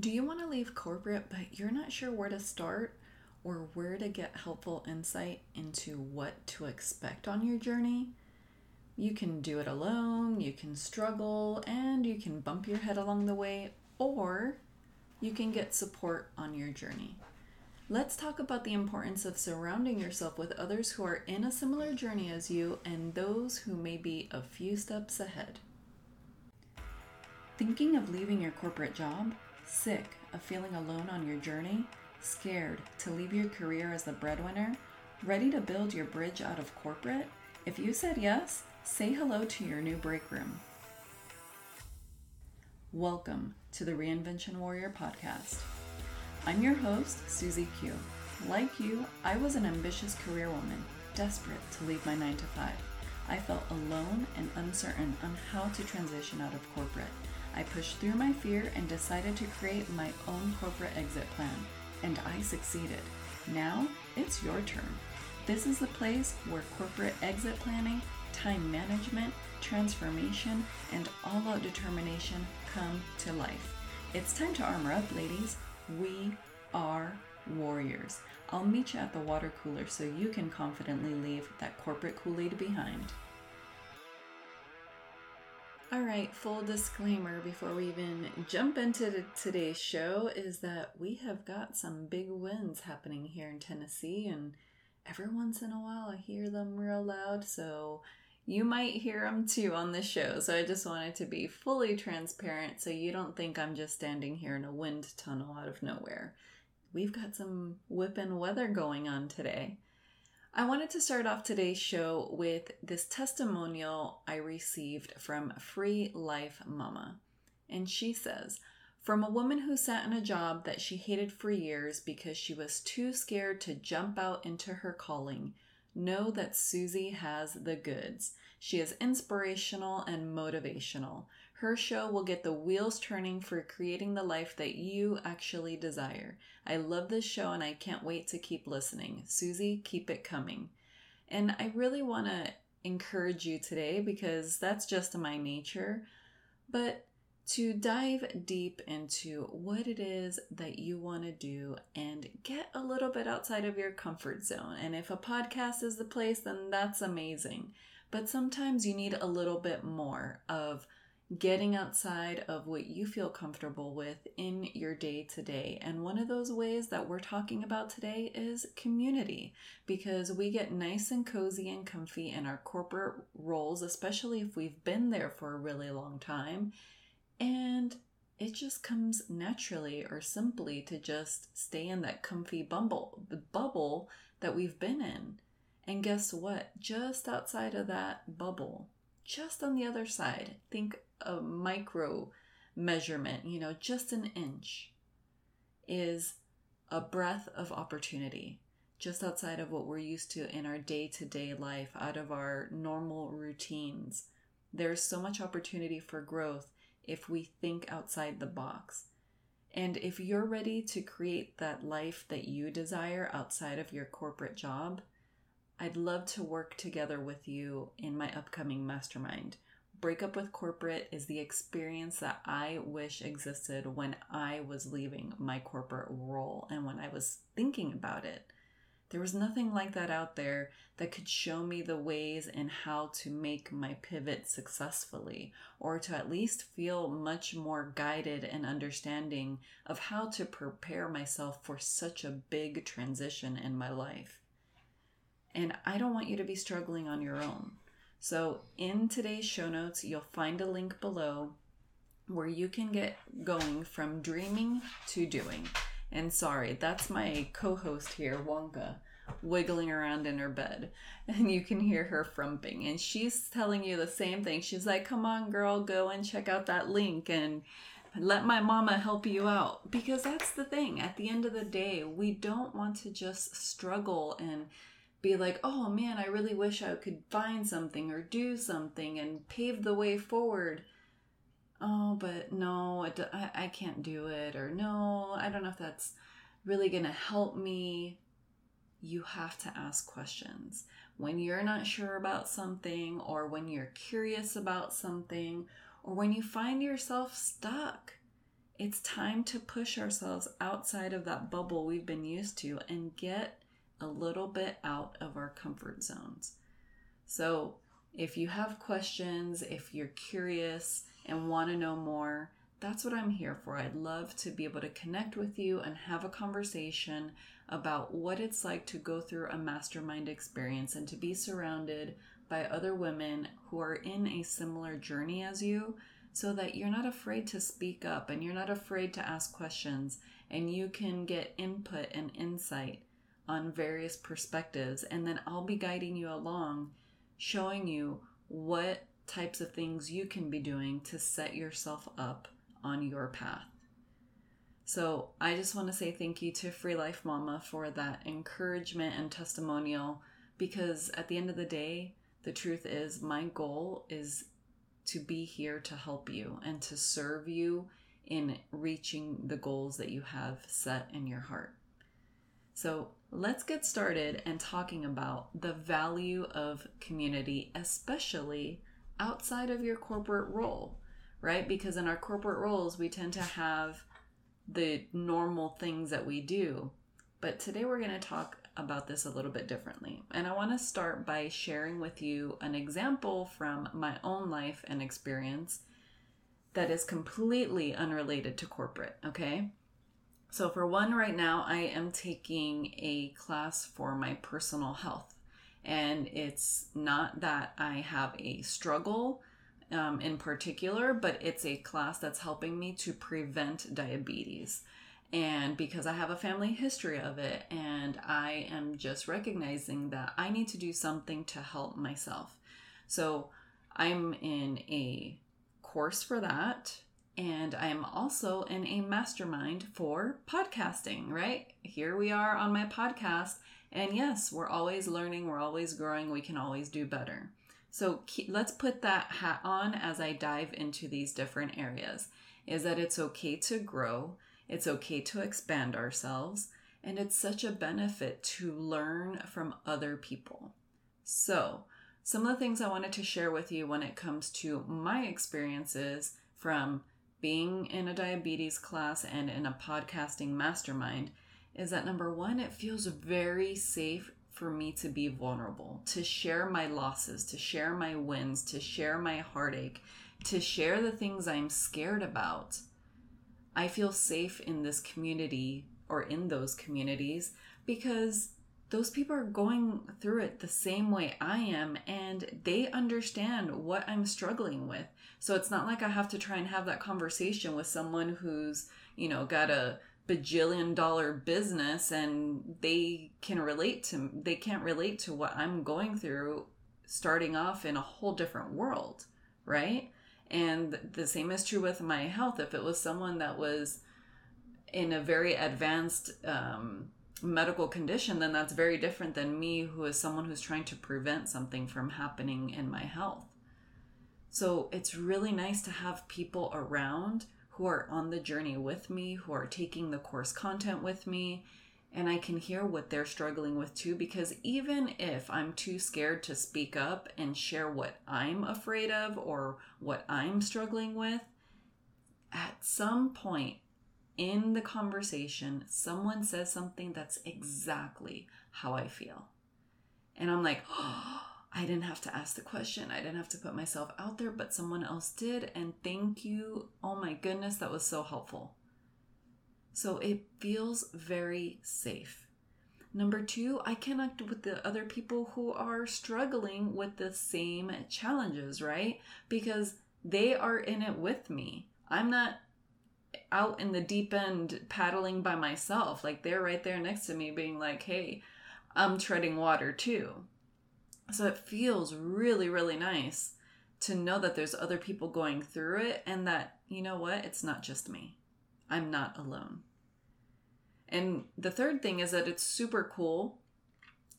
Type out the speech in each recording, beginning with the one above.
Do you want to leave corporate, but you're not sure where to start or where to get helpful insight into what to expect on your journey? You can do it alone, you can struggle, and you can bump your head along the way, or you can get support on your journey. Let's talk about the importance of surrounding yourself with others who are in a similar journey as you and those who may be a few steps ahead. Thinking of leaving your corporate job? Sick of feeling alone on your journey? Scared to leave your career as the breadwinner? Ready to build your bridge out of corporate? If you said yes, say hello to your new break room. Welcome to the Reinvention Warrior podcast. I'm your host, Susie Q. Like you, I was an ambitious career woman, desperate to leave my 9 to 5. I felt alone and uncertain on how to transition out of corporate. I pushed through my fear and decided to create my own corporate exit plan, and I succeeded. Now it's your turn. This is the place where corporate exit planning, time management, transformation, and all out determination come to life. It's time to armor up, ladies. We are warriors. I'll meet you at the water cooler so you can confidently leave that corporate Kool Aid behind. All right, full disclaimer before we even jump into today's show is that we have got some big wins happening here in Tennessee, and every once in a while I hear them real loud, so you might hear them too on the show. So I just wanted to be fully transparent so you don't think I'm just standing here in a wind tunnel out of nowhere. We've got some whipping weather going on today. I wanted to start off today's show with this testimonial I received from Free Life Mama. And she says, from a woman who sat in a job that she hated for years because she was too scared to jump out into her calling, know that Susie has the goods. She is inspirational and motivational. Her show will get the wheels turning for creating the life that you actually desire. I love this show and I can't wait to keep listening. Susie, keep it coming. And I really want to encourage you today because that's just my nature. But to dive deep into what it is that you want to do and get a little bit outside of your comfort zone. And if a podcast is the place, then that's amazing. But sometimes you need a little bit more of getting outside of what you feel comfortable with in your day to day. And one of those ways that we're talking about today is community because we get nice and cozy and comfy in our corporate roles, especially if we've been there for a really long time. And it just comes naturally or simply to just stay in that comfy bumble, bubble that we've been in. And guess what? Just outside of that bubble, just on the other side, think a micro measurement, you know, just an inch, is a breath of opportunity just outside of what we're used to in our day to day life, out of our normal routines. There's so much opportunity for growth if we think outside the box. And if you're ready to create that life that you desire outside of your corporate job, I'd love to work together with you in my upcoming mastermind breakup with corporate is the experience that I wish existed when I was leaving my corporate role and when I was thinking about it. There was nothing like that out there that could show me the ways and how to make my pivot successfully, or to at least feel much more guided and understanding of how to prepare myself for such a big transition in my life. And I don't want you to be struggling on your own. So, in today's show notes, you'll find a link below where you can get going from dreaming to doing. And sorry, that's my co host here, Wonka, wiggling around in her bed. And you can hear her frumping. And she's telling you the same thing. She's like, come on, girl, go and check out that link and let my mama help you out. Because that's the thing. At the end of the day, we don't want to just struggle and be like, oh man, I really wish I could find something or do something and pave the way forward. Oh, but no, I, I can't do it. Or no, I don't know if that's really going to help me. You have to ask questions. When you're not sure about something, or when you're curious about something, or when you find yourself stuck, it's time to push ourselves outside of that bubble we've been used to and get a little bit out of our comfort zones. So, if you have questions, if you're curious and want to know more, that's what I'm here for. I'd love to be able to connect with you and have a conversation about what it's like to go through a mastermind experience and to be surrounded by other women who are in a similar journey as you so that you're not afraid to speak up and you're not afraid to ask questions and you can get input and insight on various perspectives. And then I'll be guiding you along, showing you what types of things you can be doing to set yourself up on your path. So I just want to say thank you to Free Life Mama for that encouragement and testimonial because at the end of the day, the truth is my goal is to be here to help you and to serve you in reaching the goals that you have set in your heart. So let's get started and talking about the value of community, especially outside of your corporate role, right? Because in our corporate roles, we tend to have the normal things that we do. But today we're going to talk about this a little bit differently. And I want to start by sharing with you an example from my own life and experience that is completely unrelated to corporate, okay? So, for one, right now, I am taking a class for my personal health. And it's not that I have a struggle um, in particular, but it's a class that's helping me to prevent diabetes. And because I have a family history of it, and I am just recognizing that I need to do something to help myself. So I'm in a course for that. And I'm also in a mastermind for podcasting, right? Here we are on my podcast. And yes, we're always learning, we're always growing, we can always do better. So let's put that hat on as I dive into these different areas. Is that it's okay to grow, it's okay to expand ourselves, and it's such a benefit to learn from other people. So, some of the things I wanted to share with you when it comes to my experiences from being in a diabetes class and in a podcasting mastermind is that number one, it feels very safe for me to be vulnerable, to share my losses, to share my wins, to share my heartache, to share the things I'm scared about. I feel safe in this community or in those communities because those people are going through it the same way I am and they understand what I'm struggling with. So it's not like I have to try and have that conversation with someone who's, you know, got a bajillion dollar business and they can relate to they can't relate to what I'm going through starting off in a whole different world, right? And the same is true with my health. If it was someone that was in a very advanced um, medical condition, then that's very different than me, who is someone who's trying to prevent something from happening in my health. So it's really nice to have people around who are on the journey with me, who are taking the course content with me, and I can hear what they're struggling with too. Because even if I'm too scared to speak up and share what I'm afraid of or what I'm struggling with, at some point in the conversation, someone says something that's exactly how I feel. And I'm like, oh, I didn't have to ask the question. I didn't have to put myself out there, but someone else did. And thank you. Oh my goodness, that was so helpful. So it feels very safe. Number two, I connect with the other people who are struggling with the same challenges, right? Because they are in it with me. I'm not out in the deep end paddling by myself. Like they're right there next to me, being like, hey, I'm treading water too. So it feels really, really nice to know that there's other people going through it and that, you know what, it's not just me. I'm not alone. And the third thing is that it's super cool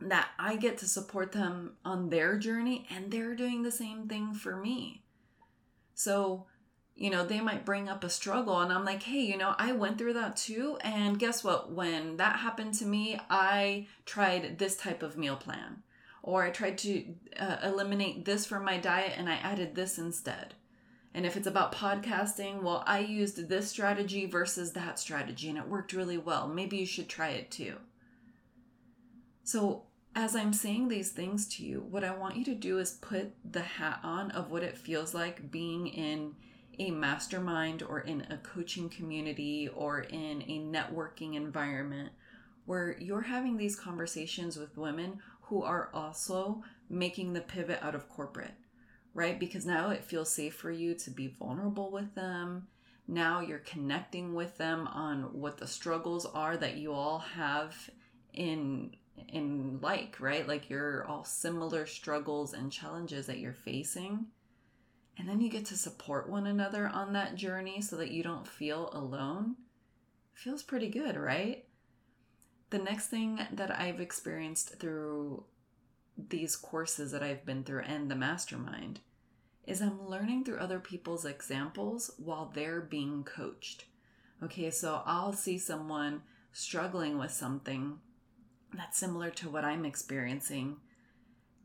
that I get to support them on their journey and they're doing the same thing for me. So, you know, they might bring up a struggle and I'm like, hey, you know, I went through that too. And guess what? When that happened to me, I tried this type of meal plan or I tried to uh, eliminate this from my diet and I added this instead. And if it's about podcasting, well, I used this strategy versus that strategy and it worked really well. Maybe you should try it too. So, as I'm saying these things to you, what I want you to do is put the hat on of what it feels like being in a mastermind or in a coaching community or in a networking environment where you're having these conversations with women who are also making the pivot out of corporate, right? Because now it feels safe for you to be vulnerable with them. Now you're connecting with them on what the struggles are that you all have in in like, right? Like you're all similar struggles and challenges that you're facing. And then you get to support one another on that journey so that you don't feel alone. Feels pretty good, right? The next thing that I've experienced through these courses that I've been through and the mastermind is I'm learning through other people's examples while they're being coached. Okay, so I'll see someone struggling with something that's similar to what I'm experiencing.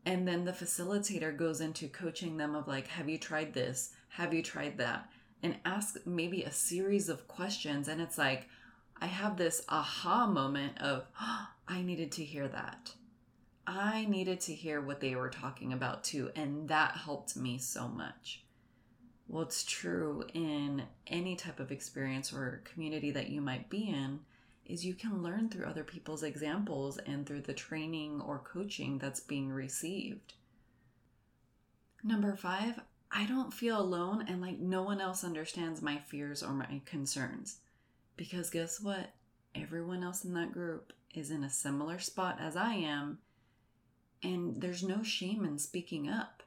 And then the facilitator goes into coaching them of like, have you tried this? Have you tried that? And ask maybe a series of questions. And it's like, I have this aha moment of, oh, I needed to hear that. I needed to hear what they were talking about too. And that helped me so much. Well, it's true in any type of experience or community that you might be in is you can learn through other people's examples and through the training or coaching that's being received. Number five, I don't feel alone and like no one else understands my fears or my concerns. Because guess what? Everyone else in that group is in a similar spot as I am, and there's no shame in speaking up.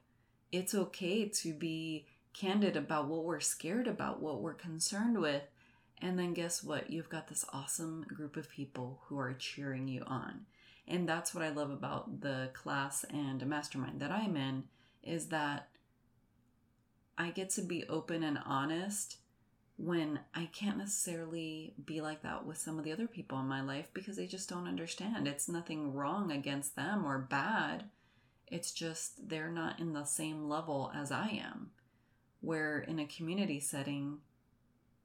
It's okay to be candid about what we're scared about, what we're concerned with, and then guess what? You've got this awesome group of people who are cheering you on. And that's what I love about the class and mastermind that I'm in is that I get to be open and honest when I can't necessarily be like that with some of the other people in my life because they just don't understand. It's nothing wrong against them or bad. It's just they're not in the same level as I am. Where in a community setting,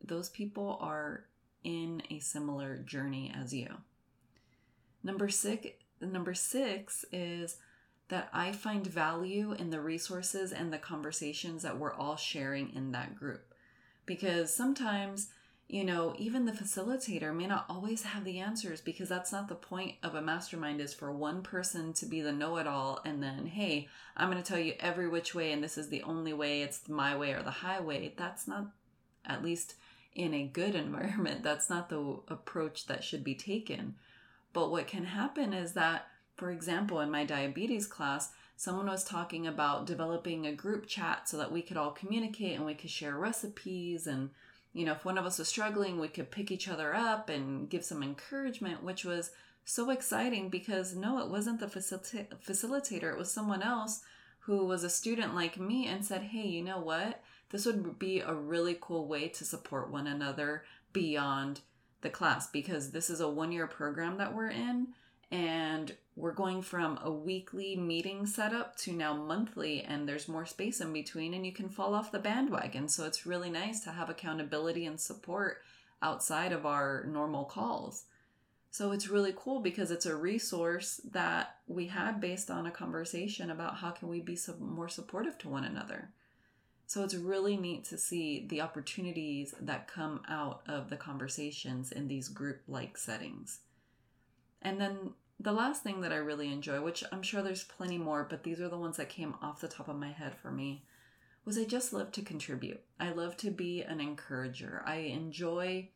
those people are in a similar journey as you. Number six, number six is that I find value in the resources and the conversations that we're all sharing in that group. Because sometimes, you know, even the facilitator may not always have the answers because that's not the point of a mastermind is for one person to be the know-it-all and then, hey, I'm going to tell you every which way and this is the only way, it's my way or the highway. That's not at least in a good environment. That's not the approach that should be taken. But what can happen is that, for example, in my diabetes class, someone was talking about developing a group chat so that we could all communicate and we could share recipes. And, you know, if one of us was struggling, we could pick each other up and give some encouragement, which was so exciting because no, it wasn't the facilita- facilitator, it was someone else who was a student like me and said, hey, you know what? this would be a really cool way to support one another beyond the class because this is a one year program that we're in and we're going from a weekly meeting setup to now monthly and there's more space in between and you can fall off the bandwagon. So it's really nice to have accountability and support outside of our normal calls. So it's really cool because it's a resource that we had based on a conversation about how can we be more supportive to one another. So it's really neat to see the opportunities that come out of the conversations in these group like settings. And then the last thing that I really enjoy, which I'm sure there's plenty more, but these are the ones that came off the top of my head for me, was I just love to contribute. I love to be an encourager. I enjoy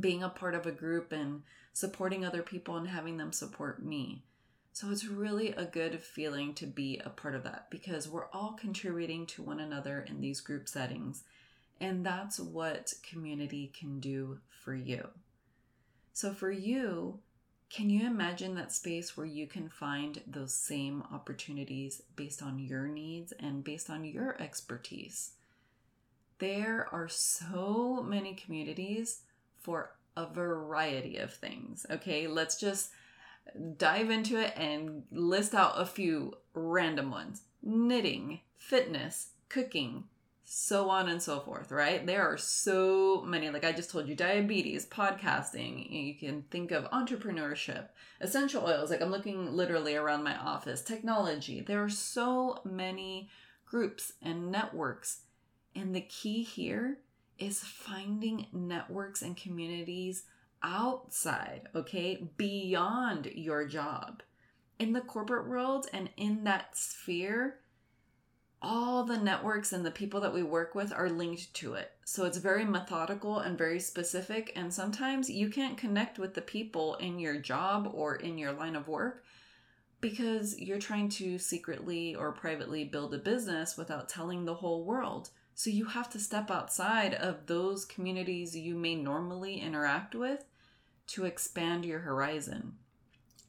being a part of a group and supporting other people and having them support me. So it's really a good feeling to be a part of that because we're all contributing to one another in these group settings. And that's what community can do for you. So for you, can you imagine that space where you can find those same opportunities based on your needs and based on your expertise? There are so many communities for a variety of things. Okay, let's just dive into it and list out a few random ones knitting, fitness, cooking, so on and so forth, right? There are so many, like I just told you, diabetes, podcasting, you can think of entrepreneurship, essential oils, like I'm looking literally around my office, technology. There are so many groups and networks. And the key here is finding networks and communities outside, okay, beyond your job. In the corporate world and in that sphere, all the networks and the people that we work with are linked to it. So it's very methodical and very specific. And sometimes you can't connect with the people in your job or in your line of work because you're trying to secretly or privately build a business without telling the whole world. So you have to step outside of those communities you may normally interact with to expand your horizon.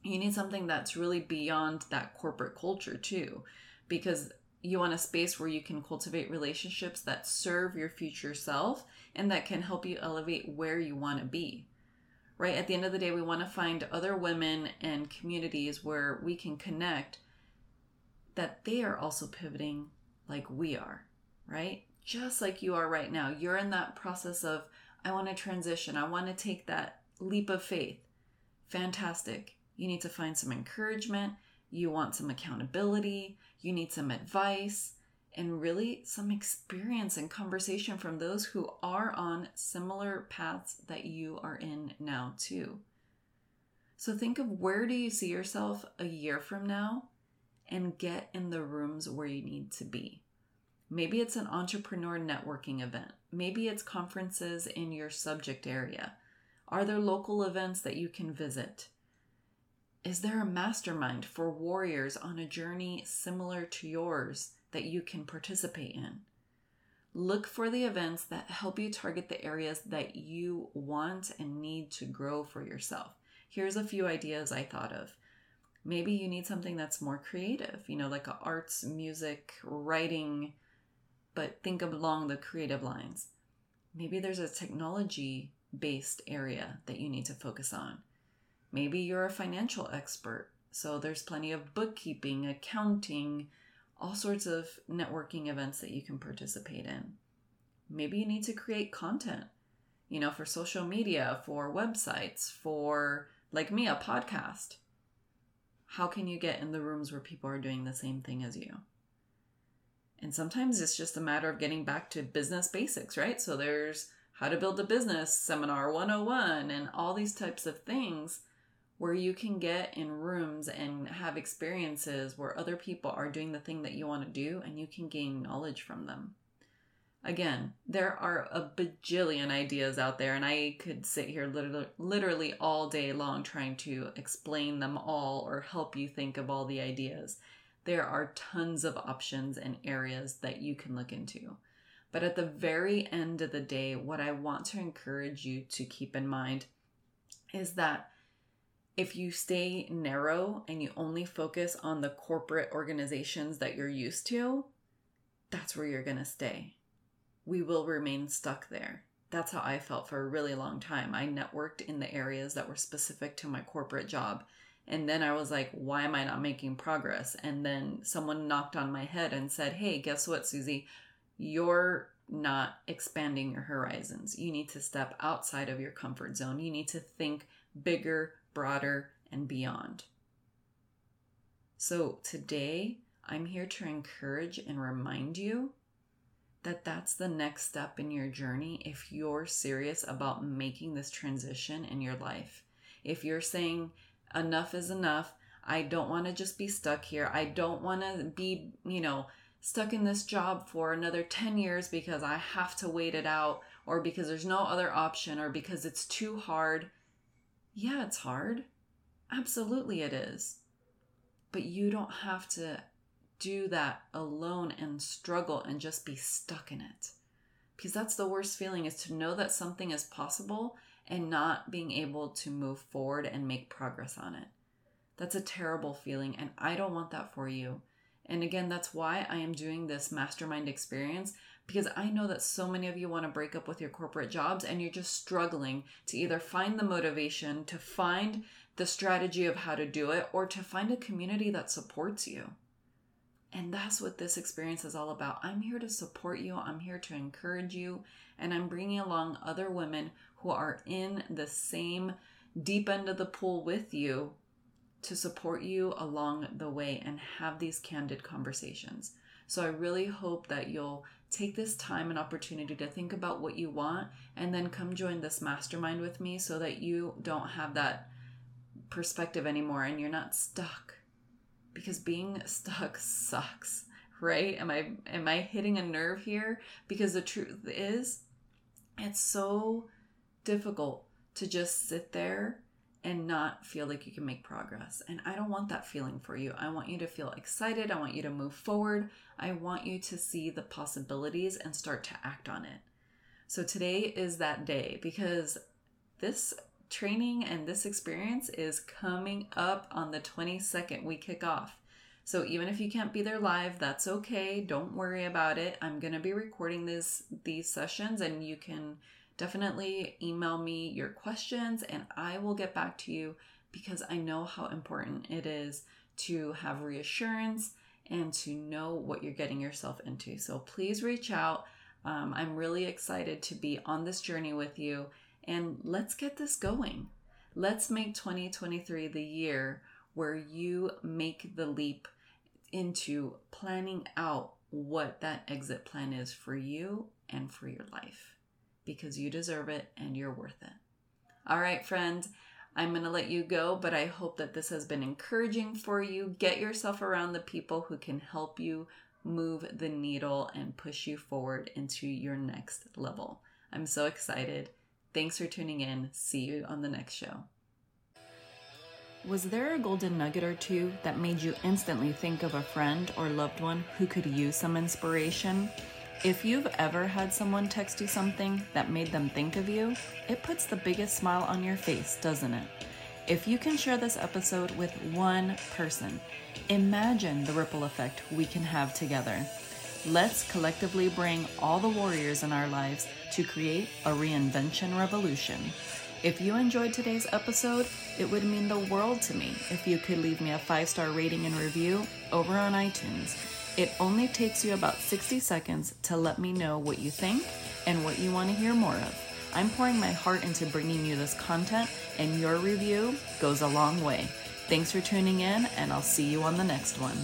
You need something that's really beyond that corporate culture, too, because you want a space where you can cultivate relationships that serve your future self and that can help you elevate where you want to be. Right? At the end of the day, we want to find other women and communities where we can connect that they are also pivoting like we are, right? Just like you are right now. You're in that process of, I want to transition, I want to take that leap of faith. Fantastic. You need to find some encouragement you want some accountability, you need some advice, and really some experience and conversation from those who are on similar paths that you are in now, too. So think of where do you see yourself a year from now and get in the rooms where you need to be. Maybe it's an entrepreneur networking event. Maybe it's conferences in your subject area. Are there local events that you can visit? Is there a mastermind for warriors on a journey similar to yours that you can participate in? Look for the events that help you target the areas that you want and need to grow for yourself. Here's a few ideas I thought of. Maybe you need something that's more creative, you know, like arts, music, writing, but think along the creative lines. Maybe there's a technology based area that you need to focus on. Maybe you're a financial expert, so there's plenty of bookkeeping, accounting, all sorts of networking events that you can participate in. Maybe you need to create content, you know, for social media, for websites, for, like me, a podcast. How can you get in the rooms where people are doing the same thing as you? And sometimes it's just a matter of getting back to business basics, right? So there's how to build a business seminar 101 and all these types of things where you can get in rooms and have experiences where other people are doing the thing that you want to do and you can gain knowledge from them. Again, there are a bajillion ideas out there, and I could sit here literally, literally all day long trying to explain them all or help you think of all the ideas. There are tons of options and areas that you can look into. But at the very end of the day, what I want to encourage you to keep in mind is that if you stay narrow and you only focus on the corporate organizations that you're used to, that's where you're going to stay. We will remain stuck there. That's how I felt for a really long time. I networked in the areas that were specific to my corporate job. And then I was like, why am I not making progress? And then someone knocked on my head and said, hey, guess what, Susie? You're not expanding your horizons. You need to step outside of your comfort zone. You need to think bigger, broader, and beyond. So today, I'm here to encourage and remind you that that's the next step in your journey if you're serious about making this transition in your life. If you're saying, enough is enough, I don't want to just be stuck here, I don't want to be, you know, stuck in this job for another 10 years because I have to wait it out or because there's no other option or because it's too hard. Yeah, it's hard. Absolutely, it is. But you don't have to do that alone and struggle and just be stuck in it. Because that's the worst feeling is to know that something is possible and not being able to move forward and make progress on it. That's a terrible feeling, and I don't want that for you. And again, that's why I am doing this mastermind experience because I know that so many of you want to break up with your corporate jobs and you're just struggling to either find the motivation, to find the strategy of how to do it, or to find a community that supports you. And that's what this experience is all about. I'm here to support you, I'm here to encourage you, and I'm bringing along other women who are in the same deep end of the pool with you to support you along the way and have these candid conversations. So I really hope that you'll take this time and opportunity to think about what you want and then come join this mastermind with me so that you don't have that perspective anymore and you're not stuck. Because being stuck sucks right? Am i am i hitting a nerve here? Because the truth is it's so difficult to just sit there and not feel like you can make progress. And I don't want that feeling for you. I want you to feel excited. I want you to move forward. I want you to see the possibilities and start to act on it. So today is that day because this training and this experience is coming up on the 22nd. We kick off. So even if you can't be there live, that's okay. Don't worry about it. I'm going to be recording this these sessions and you can definitely email me your questions and I will get back to you because I know how important it is to have reassurance and to know what you're getting yourself into. So please reach out. Um, I'm really excited to be on this journey with you and let's get this going. Let's make 2023 the year where you make the leap into planning out what that exit plan is for you and for your life because you deserve it and you're worth it. All right, friends, I'm going to let you go, but I hope that this has been encouraging for you. Get yourself around the people who can help you move the needle and push you forward into your next level. I'm so excited. Thanks for tuning in. See you on the next show. Was there a golden nugget or two that made you instantly think of a friend or loved one who could use some inspiration? If you've ever had someone text you something that made them think of you, it puts the biggest smile on your face, doesn't it? If you can share this episode with one person, imagine the ripple effect we can have together. Let's collectively bring all the warriors in our lives to create a reinvention revolution. If you enjoyed today's episode, it would mean the world to me if you could leave me a five star rating and review over on iTunes. It only takes you about 60 seconds to let me know what you think and what you want to hear more of. I'm pouring my heart into bringing you this content, and your review goes a long way. Thanks for tuning in, and I'll see you on the next one.